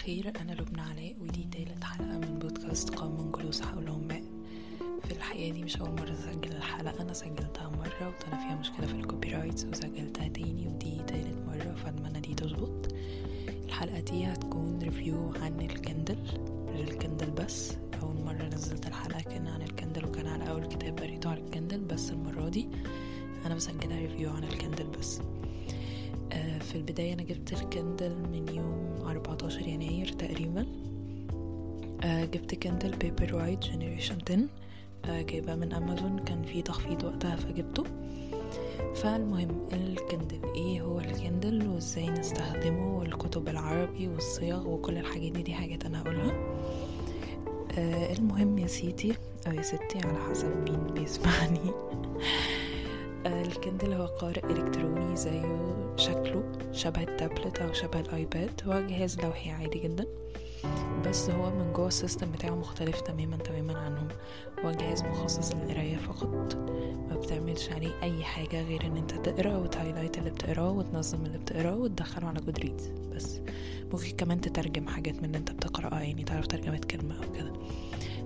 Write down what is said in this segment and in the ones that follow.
الخير أنا لبنى علاء ودي تالت حلقة من بودكاست قوم جلوس حولهم ماء في الحقيقة دي مش أول مرة أسجل الحلقة أنا سجلتها مرة وطلع فيها مشكلة في ال copyrights وسجلتها تاني ودي تالت مرة فأتمنى دي تظبط. الحلقة دي هتكون review عن ال Kindle لل Kindle بس. أول مرة نزلت الحلقة كان عن ال Kindle وكان على أول كتاب قريته عن ال Kindle بس المرة دي أنا بسجلها review عن ال Kindle بس. في البداية أنا جبت ال Kindle من يوم 14 يناير تقريبا. آه، جبت Kindle Paperwhite generation 10 آه، جايباه من أمازون كان في تخفيض وقتها فجبته. فالمهم ال Kindle إيه؟ هو ال Kindle وإزاي نستخدمه والكتب العربي والصيغ وكل الحاجات دي دي حاجات أنا هقولها. آه المهم يا سيدي أو يا ستي على حسب مين بيسمعني. آه ال Kindle هو قارئ إلكتروني زيه شكله شبه التابلت أو شبه ال iPad. هو جهاز لوحي عادي جدا بس هو من جوه ال system بتاعه مختلف تماما تماما عنهم. هو جهاز مخصص للقراية فقط ما بتعملش عليه أي حاجة غير إن أنت تقرأ وت highlight اللي بتقراه وتنظم اللي بتقراه وتدخله على Goodreads بس. ممكن كمان تترجم حاجات من اللي أنت بتقرأها يعني تعرف ترجمة كلمة أو كده.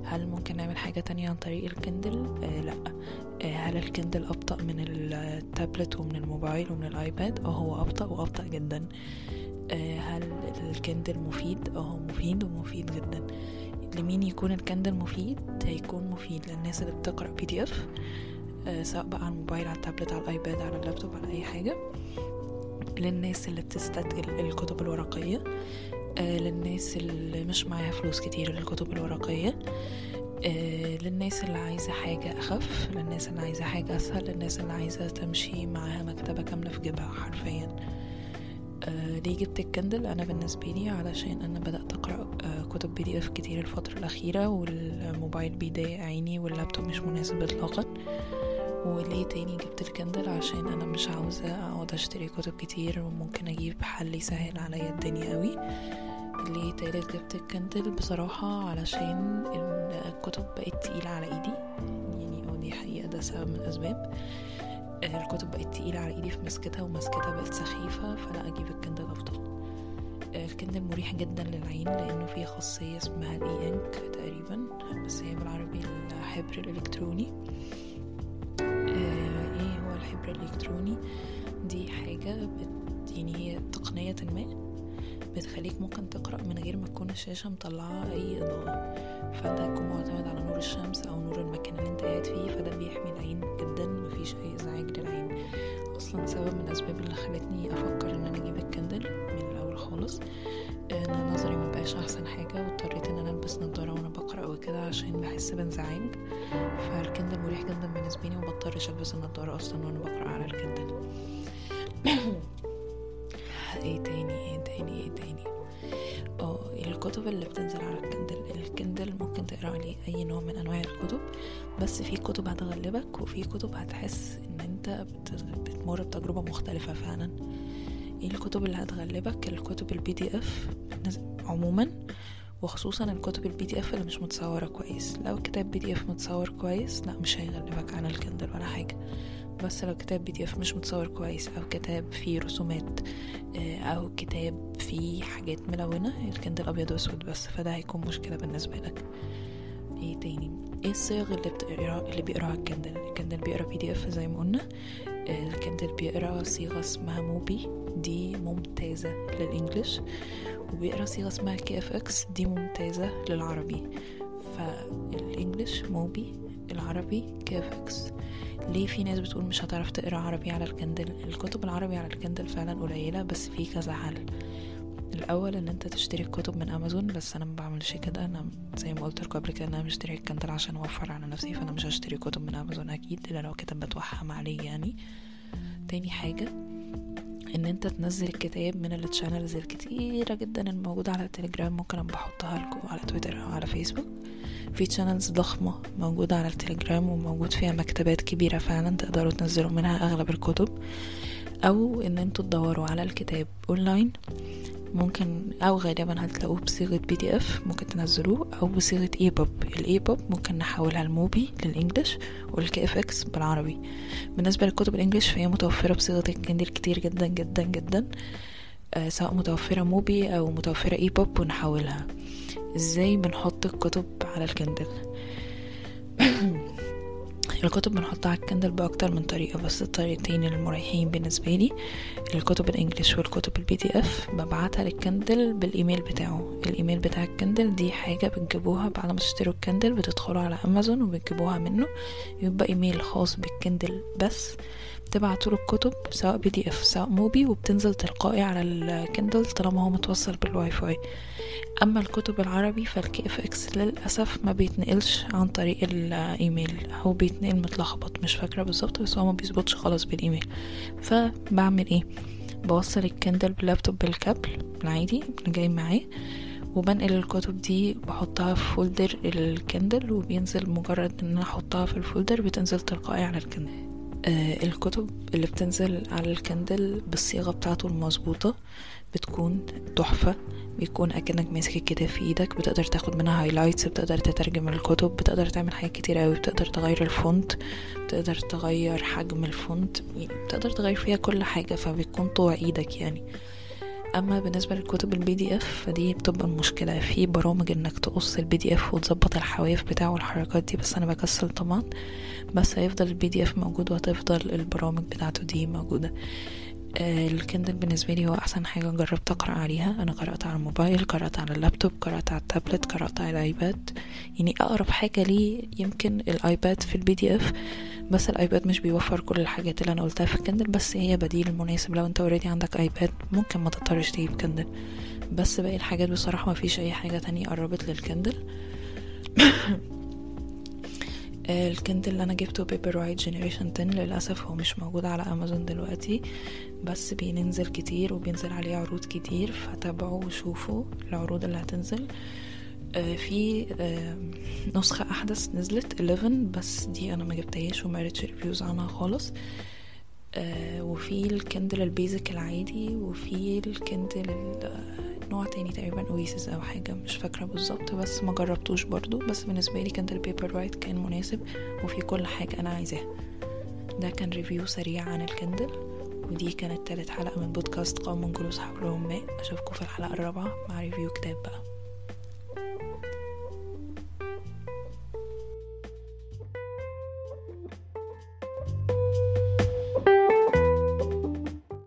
هل ممكن نعمل حاجة تانية عن طريق ال Kindle؟ آه لأ. هل ال Kindle أبطأ من التابلت ومن الموبايل ومن ال iPad؟ آه هو أبطأ وأبطأ جدا آه هل ال Kindle مفيد؟ آه هو مفيد ومفيد جدا لمين يكون ال Kindle مفيد؟ هيكون مفيد للناس اللي بتقرأ PDF سواء بقى على الموبايل على التابلت على ال iPad على اللابتوب على أي حاجة للناس اللي بتستثقل الكتب الورقية آه للناس اللي مش معاها فلوس كتير للكتب الورقية. آه للناس اللي عايزة حاجة أخف للناس اللي عايزة حاجة أسهل للناس اللي عايزة تمشي معاها مكتبة كاملة في جيبها حرفيا. آه ليه جبت ال Kindle أنا بالنسبة لي علشان أنا بدأت أقرأ آه كتب PDF كتير الفترة الأخيرة والموبايل بيضايق عيني واللابتوب مش مناسب إطلاقا. وليه تاني جبت ال Kindle؟ عشان أنا مش عاوزة أقعد أشتري كتب كتير وممكن أجيب حل يسهل عليا الدنيا قوي ليه تالت جبت ال Kindle بصراحة علشان الكتب بقت تقيلة على إيدي. يعني أو دي حقيقة ده سبب من الأسباب. الكتب بقت تقيلة على إيدي في مسكتها ومسكتها بقت سخيفة فلا أجيب ال Kindle أفضل. ال Kindle مريح جدا للعين لأنه فيه خاصية اسمها ال E Ink تقريبا بس هي بالعربي الحبر الإلكتروني. إيه هو الحبر الإلكتروني؟ دي حاجة بت يعني هي تقنية ما. بتخليك ممكن تقرأ من غير ما تكون الشاشة مطلعة أي إضاءة. فأنت هتكون معتمد على نور الشمس أو نور المكان اللي أنت قاعد فيه فده بيحمي العين جدا. مفيش أي إزعاج للعين. أصلا سبب من الأسباب اللي خلتني أفكر إن أنا أجيب الكندل من الأول خالص إن نظري مبقاش أحسن حاجة واضطريت إن أنا ألبس نضارة وأنا بقرأ وكده عشان بحس بإنزعاج. فال Kindle مريح جدا بالنسبة لي ومبضطرش ألبس النضارة أصلا وأنا بقرأ على ال Kindle. إيه تاني إيه تاني إيه تاني؟ آه الكتب اللي بتنزل على ال Kindle ال Kindle ممكن تقرأ عليه أي نوع من أنواع الكتب بس في كتب هتغلبك وفي كتب هتحس إن أنت بتمر بتجربة مختلفة فعلا. إيه الكتب اللي هتغلبك؟ الكتب ال PDF عموما وخصوصا الكتب ال PDF اللي مش متصورة كويس. لو كتاب PDF متصور كويس لا مش هيغلبك عن ال Kindle ولا حاجة. بس لو كتاب PDF مش متصور كويس أو كتاب فيه رسومات أو كتاب فيه حاجات ملونة ال Kindle أبيض وأسود بس فده هيكون مشكلة بالنسبة لك. إيه تاني؟ إيه الصيغ اللي بتقرا اللي بيقراها ال Kindle؟ ال Kindle بيقرا PDF زي ما قلنا. ال Kindle بيقرا صيغة اسمها MOBI دي ممتازة لل English. وبيقرا صيغة اسمها KFX دي ممتازة للعربي. فال English MOBI العربي KFX ليه في ناس بتقول مش هتعرف تقرأ عربي على ال Kindle الكتب العربي على ال Kindle فعلا قليلة بس في كذا حل. الأول إن أنت تشتري الكتب من أمازون بس أنا ما بعملش كده. أنا زي ما قلت لكم قبل كده أنا مشتري ال Kindle عشان أوفر على نفسي فأنا مش هشتري كتب من أمازون أكيد الا لو كتاب بتوحم عليه يعني. تاني حاجة إن أنت تنزل الكتاب من ال channels الكتيرة جدا الموجودة على التليجرام ممكن ابقى احطها لكم على تويتر أو على فيسبوك في channels ضخمة موجودة على التليجرام وموجود فيها مكتبات كبيرة فعلا تقدروا تنزلوا منها أغلب الكتب. أو إن أنتوا تدوروا على الكتاب اونلاين ممكن أو غالبا هتلاقوه بصيغة PDF ممكن تنزلوه أو بصيغة EPUB ال EPUB ممكن نحولها ل MOBI لل English وال KFX بالعربي. بالنسبة للكتب ال English فهي متوفرة بصيغة ال Kindle كتير جدا جدا جدا. آه، سواء متوفرة MOBI أو متوفرة EPUB ونحولها. إزاي بنحط الكتب على ال Kindle الكتب بنحطها على ال Kindle بأكتر من طريقة بس الطريقتين المريحين بالنسبة لي الكتب ال English والكتب ال PDF ببعتها لل Kindle بال email بتاعه. الإيميل بتاع ال Kindle دي حاجة بتجيبوها بعد ما تشتروا ال Kindle بتدخلوا على امازون وبتجيبوها منه. يبقى إيميل خاص بال Kindle بس. تبعتوا له الكتب سواء PDF سواء MOBI وبتنزل تلقائي على ال Kindle طالما هو متوصل بالواي فاي أما الكتب العربي فال KFX للأسف ما بيتنقلش عن طريق الايميل هو بيتنقل متلخبط مش فاكرة بالظبط بس هو ما بيظبطش خالص بالايميل فبعمل إيه؟ بوصل ال Kindle بال laptop بال cable العادي اللي جاي معاه وبنقل الكتب دي بحطها في folder ال Kindle وبينزل مجرد إن أنا أحطها في ال folder بتنزل تلقائي على ال Kindle. الكتب اللي بتنزل على ال Kindle بالصيغة بتاعته المظبوطة بتكون تحفة بيكون أكنك ماسك الكتاب في إيدك بتقدر تاخد منها highlights بتقدر تترجم الكتب بتقدر تعمل حاجات كتير قوي بتقدر تغير ال font بتقدر تغير حجم ال font يعني بتقدر تغير فيها كل حاجة فبيكون طوع إيدك يعني. أما بالنسبة للكتب ال PDF فدي بتبقى المشكلة. في برامج إنك تقص ال PDF وتظبط الحواف بتاعه والحركات دي بس أنا بكسل طبعا. بس هيفضل ال PDF موجود وهتفضل البرامج بتاعته دي موجودة. ال Kindle بالنسبة لي هو أحسن حاجة جربت أقرأ عليها. أنا قرأت على الموبايل قرأت على اللابتوب قرأت على التابلت قرأت على ال iPad. يعني أقرب حاجة لي يمكن ال iPad في ال PDF بس ال iPad مش بيوفر كل الحاجات اللي أنا قلتها في ال Kindle بس هي بديل مناسب. لو أنت already عندك iPad ممكن ما تضطرش تجيب Kindle. بس باقي الحاجات بصراحة ما فيش أي حاجة تانية قربت لل Kindle. ال Kindle اللي أنا جبته Paperwhite generation 10 للأسف هو مش موجود على امازون دلوقتي بس بينزل كتير وبينزل عليه عروض كتير فتابعوا وشوفوا العروض اللي هتنزل. آه، في آه، نسخة أحدث نزلت 11 بس دي أنا ما جبتهاش وما قريتش reviews عنها خالص. آه، وفي ال Kindle ال basic العادي وفي ال Kindle نوع تاني تقريبا Oasis أو حاجة مش فاكرة بالظبط بس ما جربتوش برضو. بس بالنسبة لي Kindle Paperwhite كان مناسب وفي كل حاجة أنا عايزاها. ده كان review سريع عن ال Kindle ودي كانت تالت حلقة من بودكاست قوم جلوس حولهم ماء أشوفكم في الحلقة الرابعة مع review كتاب بقى.